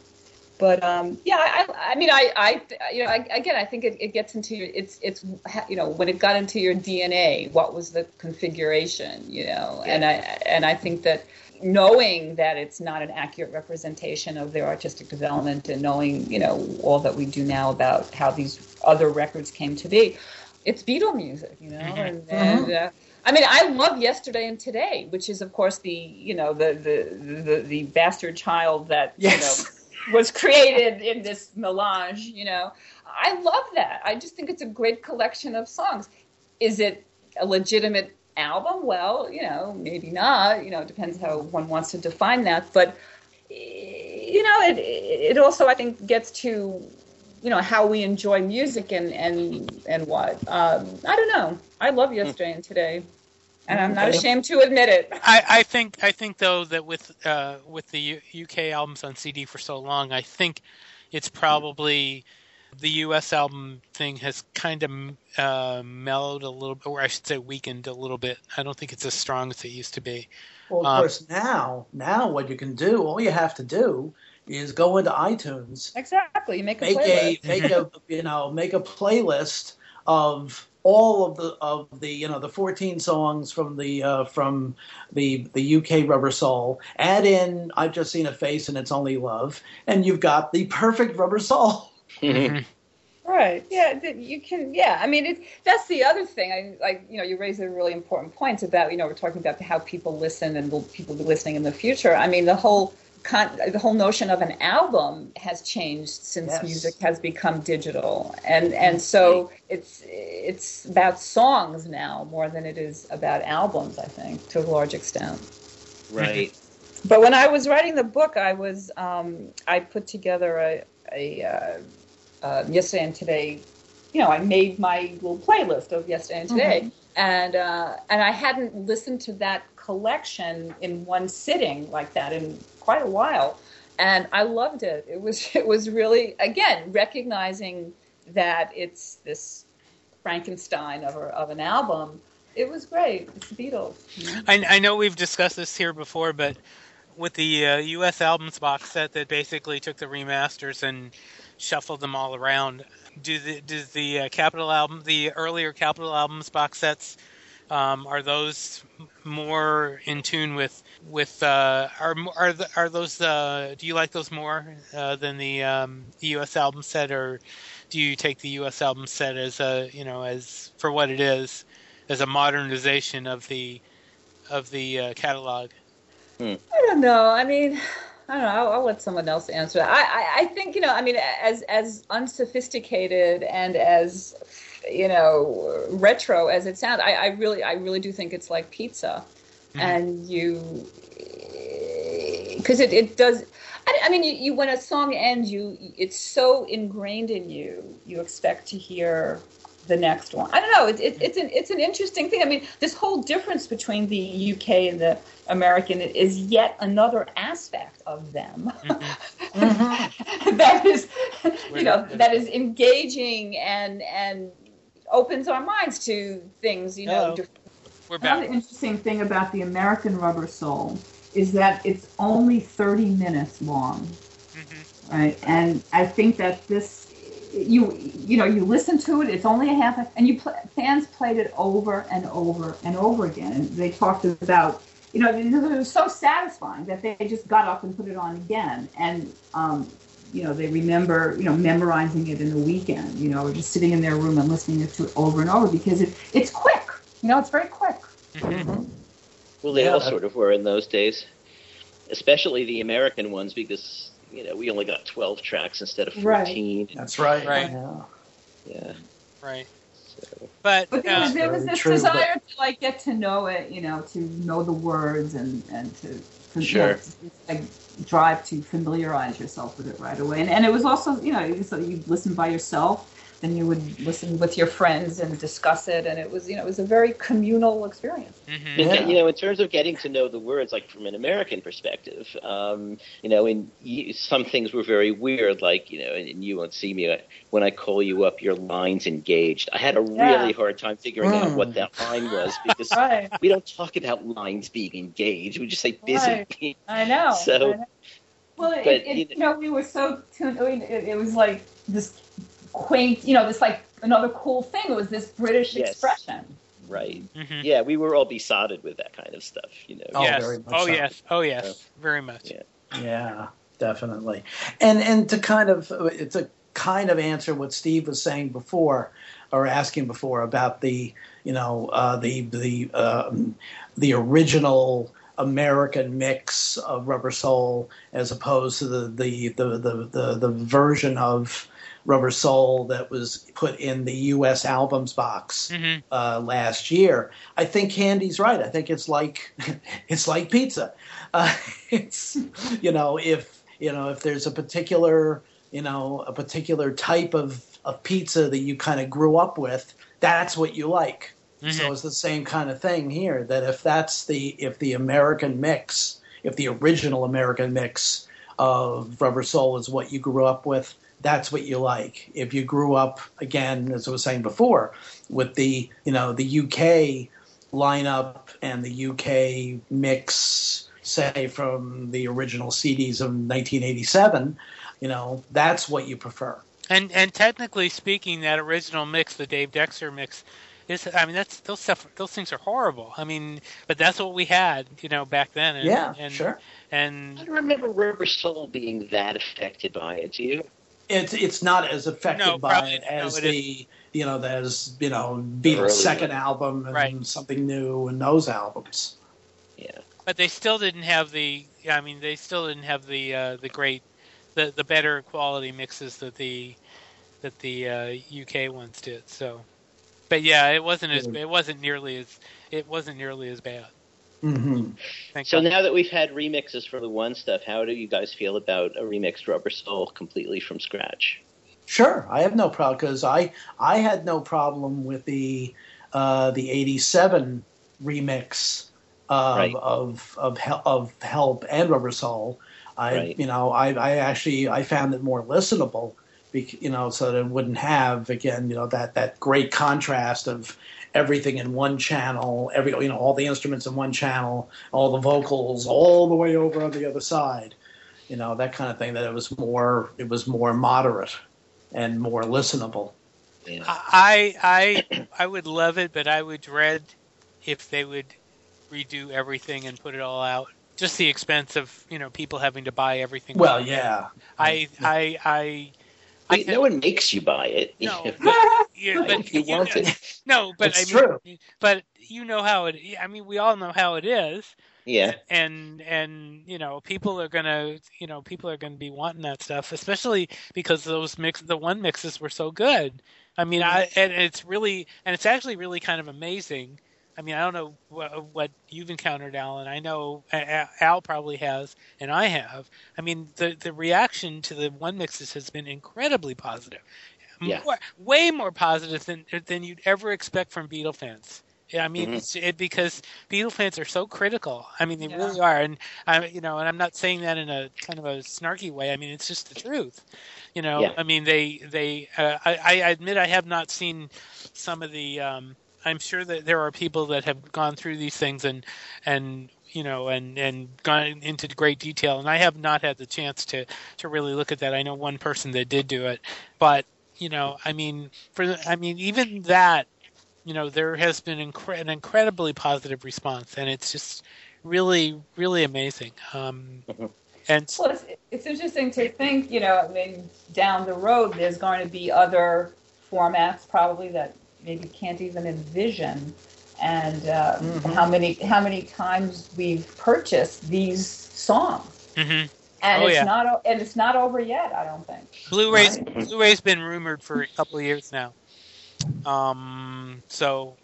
but um, yeah, I, I mean, I, I, you know, I, again, I think it, it gets into your, it's, it's, you know, when it got into your DNA, what was the configuration, you know, yeah. and I, and I think that knowing that it's not an accurate representation of their artistic development, and knowing, you know, all that we do now about how these other records came to be, it's Beatle music, you know, mm-hmm. and, mm-hmm. and uh, I mean, I love Yesterday and Today, which is, of course, the you know the the the, the bastard child that yes. you know was created in this melange, you know. I love that. I just think it's a great collection of songs. Is it a legitimate album? Well, you know, maybe not. You know, it depends how one wants to define that. But you know, it it also I think gets to you know how we enjoy music and and and what. Um, I don't know. I love yesterday and today and I'm not ashamed to admit it. I, I think I think though that with uh, with the U- UK albums on CD for so long, I think it's probably the US album thing has kind of uh, mellowed a little bit, or I should say weakened a little bit. I don't think it's as strong as it used to be. Well, of um, course, now now what you can do, all you have to do is go into iTunes. Exactly, you make a make playlist. a make a you know make a playlist of all of the of the you know the 14 songs from the uh, from the the UK Rubber Soul. Add in I've just seen a face and it's only love, and you've got the perfect Rubber Soul. Right. Yeah. You can. Yeah. I mean, it, that's the other thing. I like. You know, you raise a really important point about. You know, we're talking about how people listen and will people be listening in the future. I mean, the whole con- the whole notion of an album has changed since yes. music has become digital, and and so it's it's about songs now more than it is about albums. I think to a large extent. Right. but when I was writing the book, I was um, I put together a, a uh, uh, yesterday and today. You know, I made my little playlist of yesterday and today. Mm-hmm and uh, and I hadn't listened to that collection in one sitting like that in quite a while, and I loved it. It was it was really again recognizing that it's this Frankenstein of, a, of an album. It was great. It's the Beatles. I, I know we've discussed this here before, but with the uh, U.S. albums box set that basically took the remasters and shuffled them all around, do the does the uh, Capitol album, the earlier Capitol albums box sets, um, are those more in tune with with uh, are are the, are those uh, do you like those more uh, than the um, the U.S. album set, or do you take the U.S. album set as a you know as for what it is, as a modernization of the of the uh, catalog? I don't know. I mean, I don't know. I'll, I'll let someone else answer. that. I, I, I think you know. I mean, as as unsophisticated and as you know retro as it sounds, I, I really I really do think it's like pizza, Mhm. and you because it, it does. I, I mean, you, you when a song ends, you it's so ingrained in you. You expect to hear the next one. I don't know. It, it, it's an it's an interesting thing. I mean, this whole difference between the UK and the American is yet another aspect of them Mhm. that is, you know, that is engaging and and opens our minds to things. You know, Hello. different We're Another interesting thing about the American Rubber Soul is that it's only 30 minutes long, Mhm. right? And I think that this, you you know, you listen to it. It's only a half, and you pl- fans played it over and over and over again. And they talked about, you know, it was so satisfying that they just got up and put it on again. And um, you know, they remember, you know, memorizing it in the weekend, you know, or just sitting in their room and listening to it over and over because it, it's quick. You know, it's very quick. Mhm. Well, they Yeah, all sort of were in those days, especially the American ones, because you know we only got twelve tracks instead of fourteen. Right. fourteen. That's right. Right. Yeah. Yeah. Right. So, But, But there uh, was, there was this true, but- desire to like get to know it, you know, to know the words and and to, to you Sure. know, to, like drive to familiarize yourself with it right away. And and it was also, you know, so you listen by yourself, then you would listen with your friends and discuss it, and it was you know it was a very communal experience. mhm. And, Yeah. You know, in terms of getting to know the words, like from an American perspective, um, you know, in some things were very weird, like you know, and, and you won't see me uh, when I call you up, your line's engaged. I had a Yeah. really hard time figuring out Mm. what that line was because Right, we don't talk about lines being engaged. We just say busy. Right. I know. So- I know. well, But, it, you you know, we were so tuned. I mean, it, it was like this quaint, you know, this like another cool thing. It was this British Yes. expression. Right. Mhm. Yeah, we were all besotted with that kind of stuff, you know. Oh, yes. very much oh so. yes. Oh yes. Very much. Yeah. Yeah, definitely. And and to kind of to kind of answer what Steve was saying before, or asking before about the you know uh, the the um, the original American mix of Rubber Soul as opposed to the the the the, the, the version of Rubber Soul that was put in the U.S. albums box hmm uh, last year. I think Candy's right. I think it's like it's like pizza. Uh, it's you know if you know if there's a particular you know a particular type of of pizza that you kind of grew up with, that's what you like. So it's the same kind of thing here. That if that's the if the American mix, if the original American mix of Rubber Soul is what you grew up with, that's what you like. If you grew up again, as I was saying before, with the you know the UK lineup and the UK mix, say from the original CDs of 1987, you know that's what you prefer. And and technically speaking, that original mix, the Dave Dexter mix, is I mean that's those stuff those things are horrible. I mean, but that's what we had, you know, back then. And, yeah, and, sure. And I don't remember Rubber Soul being that affected by it, do you? It's it's not as affected No, by probably- it as no, it the you know as you know Beatles' second one. album and Right. something new and those albums. Yeah. but they still didn't have the. I mean, they still didn't have the uh, the great, the the better quality mixes that the that the uh, UK ones did. So, but yeah, it wasn't as it wasn't nearly as it wasn't nearly as bad. Mm-hmm. Thank So God. now that we've had remixes for the one stuff, how do you guys feel about a remixed Rubber Soul completely from scratch? Sure, I have no problem because I I had no problem with the uh, the '87 remix of Right. of of, of Help and Rubber Soul. I Right. you know I, I actually I found it more listenable, you know, so that it wouldn't have again you know that that great contrast of everything in one channel, every you know all the instruments in one channel, all the vocals all the way over on the other side, you know that kind of thing. That it was more it was more moderate and more listenable. Yeah. I I I would love it, but I would dread if they would redo everything and put it all out. Just the expense of you know people having to buy everything. Well, yeah, I I I. Wait, no one makes you buy it. No, but yeah, but if you want know, it. No, but It's I mean, true. but you know how it. I mean, we all know how it is. Yeah. and and you know people are gonna you know people are gonna be wanting that stuff especially because those mix the one mixes were so good i mean mm-hmm. i and it's really and it's actually really kind of amazing i mean i don't know what, what you've encountered alan i know A- A- al probably has and i have i mean the the reaction to the one mixes has been incredibly positive Yeah. More- way more positive than than you'd ever expect from beatle fans yeah, I mean, Mhm. it's it, because Beatle fans are so critical. I mean, they Yeah. really are, and I, you know, and I'm not saying that in a kind of a snarky way. I mean, it's just the truth. You know, Yeah. I mean, they they. Uh, I, I admit I have not seen some of the. Um, I'm sure that there are people that have gone through these things and and you know and and gone into great detail, and I have not had the chance to to really look at that. I know one person that did do it, but you know, I mean, for I mean, even that you know there has been incre- an incredibly positive response and it's just really really amazing um, Mhm. and Well, it's, it's interesting to think, you know, I mean, down the road, there's going to be other formats probably that maybe can't even envision, and uh, Mhm. how many how many times we've purchased these songs, mhm. and Oh, it's yeah. not and it's not over yet. I don't think. blu-ray's Right. blu-ray's been rumored for a couple of years now um, so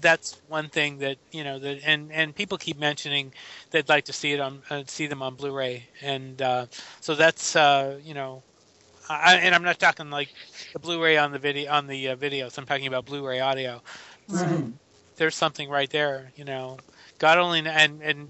that's one thing that you know that and and people keep mentioning they'd like to see it on uh, see them on blu-ray and uh, so that's uh, you know I, and I'm not talking like the Blu-ray on the video on the uh, videos. I'm talking about Blu-ray audio. Mhm. there's something right there, you know. God only and and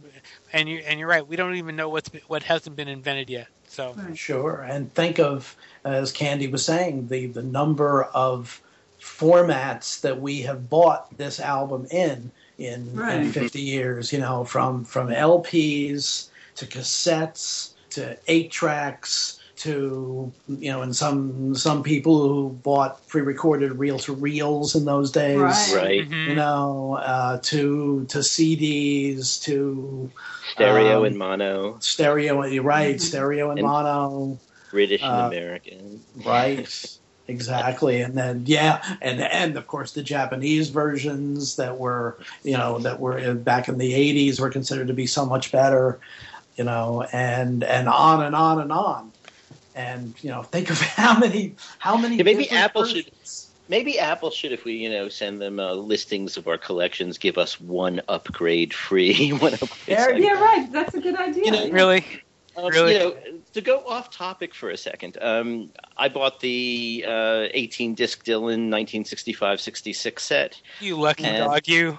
and you and you're right. We don't even know what's what hasn't been invented yet. So Sure, and think of as Candy was saying the the number of formats that we have bought this album in in, in 50 years. You know, from from LPs to cassettes to eight tracks to you know, and some some people who bought pre-recorded reel to reels in those days. Right. Right. Mhm. You know, uh, to to CDs to Stereo Um, and mono, stereo. You're right, Mhm. stereo and And- mono. British and uh, American. Right. Exactly, and then yeah, and and of course the Japanese versions that were you know that were in- back in the '80s were considered to be so much better, you know, and and on and on and on, and you know think of how many how many Yeah, maybe different Apple should- Maybe Apple should, if we, you know, send them uh, listings of our collections, give us one upgrade free. one upgrade. There Yeah, right. That's a good idea. You know, really, Um, Really? You know, to go off topic for a second, um, I bought the uh, 18 disc Dylan 1965-66 set. you lucky And- dog, you.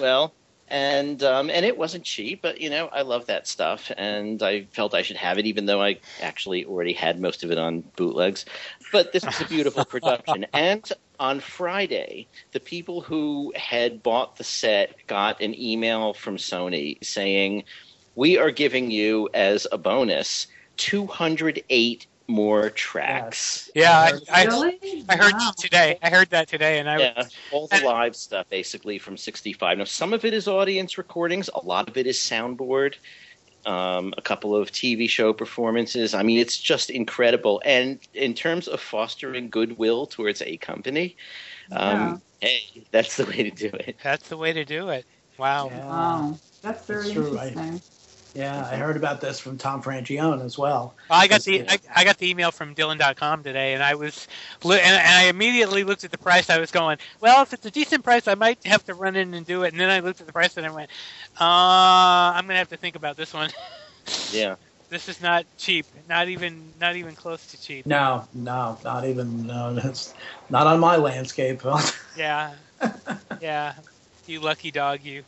Well, and um, and it wasn't cheap, but you know, I love that stuff, and I felt I should have it, even though I actually already had most of it on bootlegs. But this was a beautiful production, and on Friday, the people who had bought the set got an email from Sony saying, "We are giving you as a bonus 208 more tracks." Yeah, I, I, really? I heard Wow. today. I heard that today, and I Yeah, all the and- live stuff basically from 65. Now, some of it is audience recordings, a lot of it is soundboard, um, a couple of TV show performances. I mean, it's just incredible. And in terms of fostering goodwill towards a company, um, hey, that's the way to do it. that's the way to do it. Wow. Yeah. Wow. That's very That's true, I- interesting. Yeah, I heard about this from Tom Frangione as well. Well, I got the That's- I, I got the email from Dylan.com today, and I was and, and I immediately looked at the price. I was going, well, if it's a decent price, I might have to run in and do it. And then I looked at the price and I went, uh, I'm gonna have to think about this one. Yeah. this is not cheap. Not even not even close to cheap. No, no, not even. No, it's not on my landscape. Yeah, yeah. You lucky dog, you.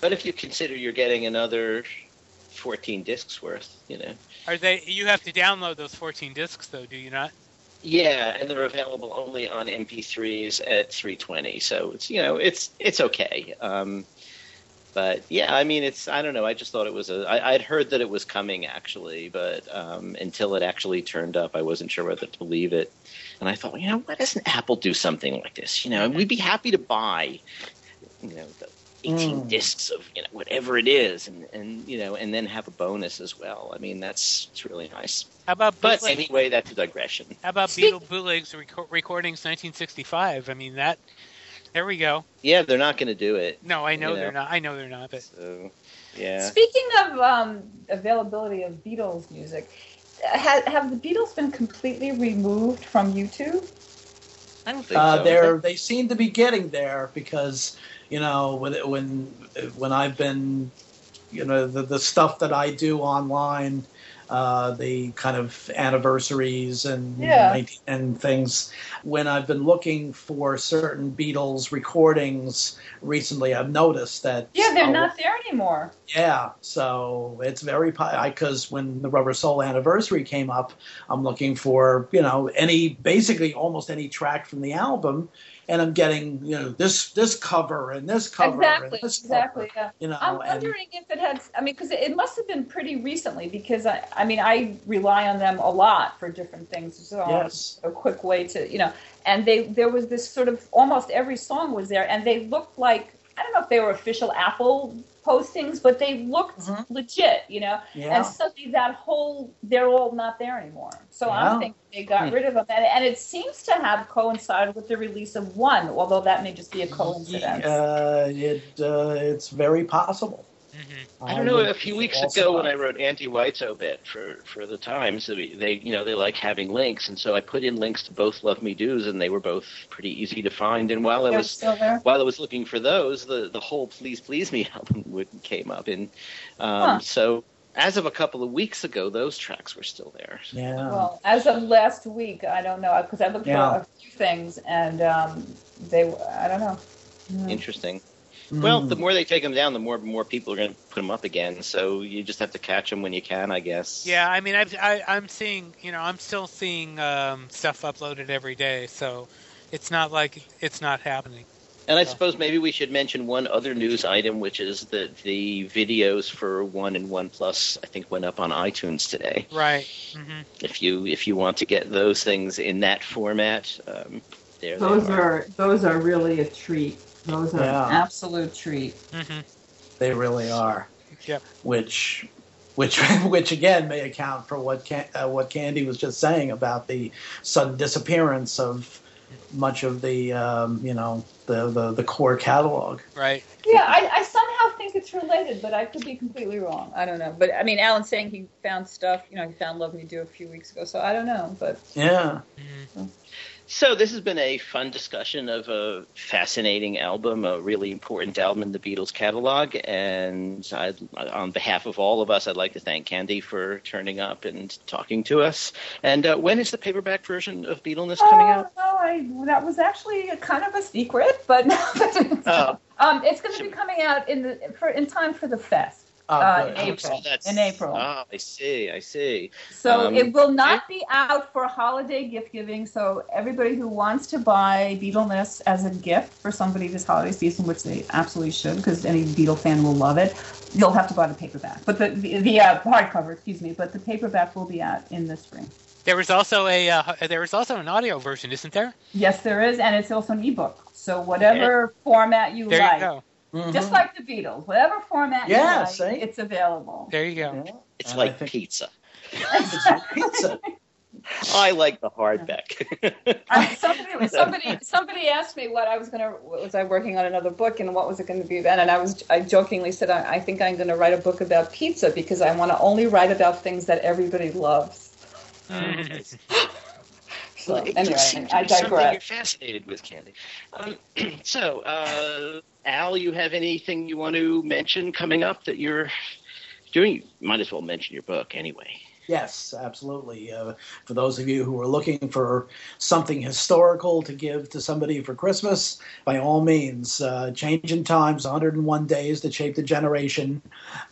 But if you consider you're getting another 14 discs worth, you know. Are they? You have to download those 14 discs, though, do you not? Yeah, and they're available only on MP3s at 320. So it's you know it's it's okay. Um, but yeah, I mean it's I don't know. I just thought it was a. I, I'd heard that it was coming actually, but um, until it actually turned up, I wasn't sure whether to believe it. And I thought, you know, why doesn't Apple do something like this? You know, and we'd be happy to buy, you know, the 18 Mm. discs of you know whatever it is, and and you know, and then have a bonus as well. I mean, that's it's really nice. How about But bootleg- anyway, that's a digression. How about Speak- Beatle bootlegs reco- recordings 1965? I mean that. There we go. Yeah, they're not going to do it. No, I know You they're know. not. I know they're not. But So, yeah. Speaking of um, availability of Beatles music, ha- have the Beatles been completely removed from YouTube? I don't think Uh, so. they're they seem to be getting there because you know when when when I've been you know the the stuff that I do online, uh, the kind of anniversaries and Yeah. and things. When I've been looking for certain Beatles recordings recently, I've noticed that Yeah, they're uh, not there anymore. yeah, so it's very pie because when the Rubber Soul anniversary came up, I'm looking for you know any basically almost any track from the album, and I'm getting you know this this cover and this cover exactly, and this exactly. cover, Yeah. you know. I'm and, wondering if it had. I mean, because it must have been pretty recently. Because I, I mean, I rely on them a lot for different things. So oh, yes, a quick way to, you know, and they there was this sort of almost every song was there, and they looked like I don't know if they were official Apple postings, but they looked Mhm. legit, you know. yeah, And suddenly that whole they're all not there anymore. So Yeah. I'm thinking they got Hmm. rid of them, and, and it seems to have coincided with the release of one, although that may just be a coincidence. uh, it uh, it's very possible. Mhm. I don't know. A few weeks ago, when I surprised. wrote Andy White's obit for for the Times, they, they you know they like having links, and so I put in links to both Love Me Do's, and they were both pretty easy to find. And while I They're was still there. while I was looking for those, the the whole "Please Please Me" album would, came up, and um, Huh. so as of a couple of weeks ago, those tracks were still there. yeah. Well, as of last week, I don't know because I looked Yeah. for a few things, and um, they I don't know. Hmm. Interesting. Well, Mm. the more they take them down, the more more people are going to put them up again. So you just have to catch them when you can, I guess. Yeah, I mean, I've, I, I'm seeing, you know, I'm still seeing um, stuff uploaded every day, so it's not like it's not happening. And I So- suppose maybe we should mention one other news item, which is that the videos for One and One Plus, I think, went up on iTunes today. Right. hmm If you if you want to get those things in that format, um, there Those they are those are really a treat. Those are Yeah. Absolute treat. hmm they really are. Yep. which which which again may account for what Can, uh, what Candy was just saying about the sudden disappearance of much of the um, you know the, the the core catalog. Right. Yeah, I, I somehow think it's related, but I could be completely wrong. I don't know. But I mean, Allan's saying he found stuff. You know, he found Love Me Do a few weeks ago, so I don't know. But Yeah, hmm So this has been a fun discussion of a fascinating album, a really important album in the Beatles catalog, and I, on behalf of all of us, I'd like to thank Candy for turning up and talking to us. And uh, when is the paperback version of Beatleness coming out? Oh, no, I that was actually a kind of a secret, but Oh. um, it's going to be coming out in the for in time for the fest. Oh, Uh, in April. that's- In April. Oh, I see. I see. So Um, it will not be out for holiday gift giving. So everybody who wants to buy Beatleness as a gift for somebody this holiday season, which they absolutely should, because any Beatle fan will love it, you'll have to buy the paperback. But the the, the uh, hardcover, excuse me, but the paperback will be out in the spring. There was also a uh, there was also an audio version, isn't there? Yes, there is, and it's also an ebook. So whatever format you There like, you go. Mhm. just like the Beatles, whatever format Yeah, you like, see? it's available. There you go. Yeah. It's And like think- pizza. It's like pizza. I like the hardback. I, somebody, somebody, somebody asked me what I was gonna. Was I working on another book, and what was it going to be then? And I was, I jokingly said, I, I think I'm going to write a book about pizza because I want to only write about things that everybody loves. Mhm. So Well, it anyway, just seems to I be something you're digress. fascinated with, Candy. Um, so, uh, Al, you have anything you want to mention coming up that you're doing? You might as well mention your book anyway. Yes, absolutely. Uh, for those of you who are looking for something historical to give to somebody for Christmas, by all means, uh, Changin' Times, 101 Days That Shaped a Generation,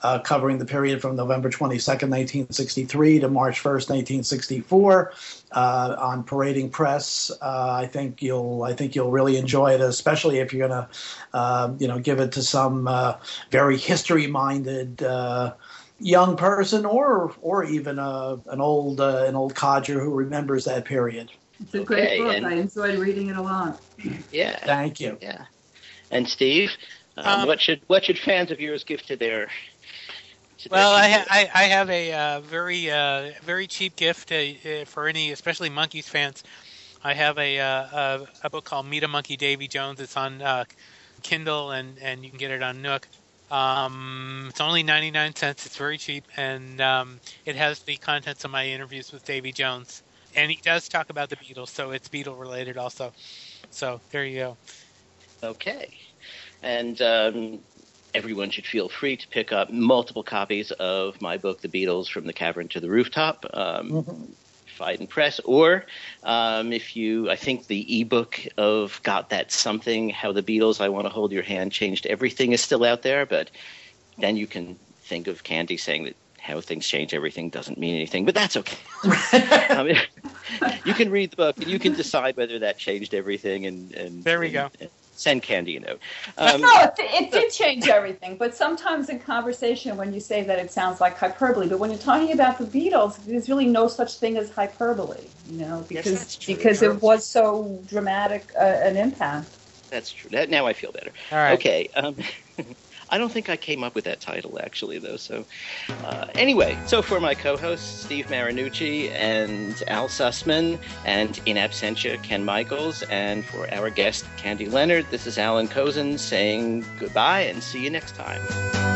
uh, covering the period from November 22nd, 1963 to March 1st, 1964, uh, on Parading Press. Uh, I think you'll, I think you'll really enjoy it, especially if you're going to, uh, you know, give it to some very history-minded. Uh, young person or or even a, an old uh, an old codger who remembers that period. It's a great book. and- I enjoyed reading it a lot. Yeah, Thank you. yeah. And Steve, um, Um, what should what should fans of yours give to their? Well, I, ha- I I have a uh, very uh, very cheap gift uh, uh, for any, especially Monkees fans. I have a, uh, a, a book called Meet a Monkee Davy Jones. It's on uh, Kindle and, and you can get it on Nook. Um, it's only 99 cents. It's very cheap, and um, it has the contents of my interviews with Davy Jones. And he does talk about the Beatles, so it's Beatle related also. So there you go. Okay. And um, everyone should feel free to pick up multiple copies of my book, The Beatles from the Cavern to the Rooftop. Um, mm-hmm. Phaidon Press, or um, if you, I think the ebook of Got That Something, How the Beatles, I Want to Hold Your Hand, Changed Everything is still out there, but then you can think of Candy saying that how things change everything doesn't mean anything, but that's okay. um, you can read the book and you can decide whether that changed everything. And, and there we and, go. And, send Candy a note. Um, no, it, it, did change everything. But sometimes in conversation, when you say that, it sounds like hyperbole. But when you're talking about the Beatles, there's really no such thing as hyperbole. You know, because yes, because it was so dramatic uh, an impact. That's true. That, now I feel better. All right. Okay. Um, I don't think I came up with that title actually, though. So, uh, anyway, so for my co-hosts Steve Marinucci and Al Sussman, and in absentia Ken Michaels, and for our guest Candy Leonard, this is Allan Kozinn saying goodbye and see you next time.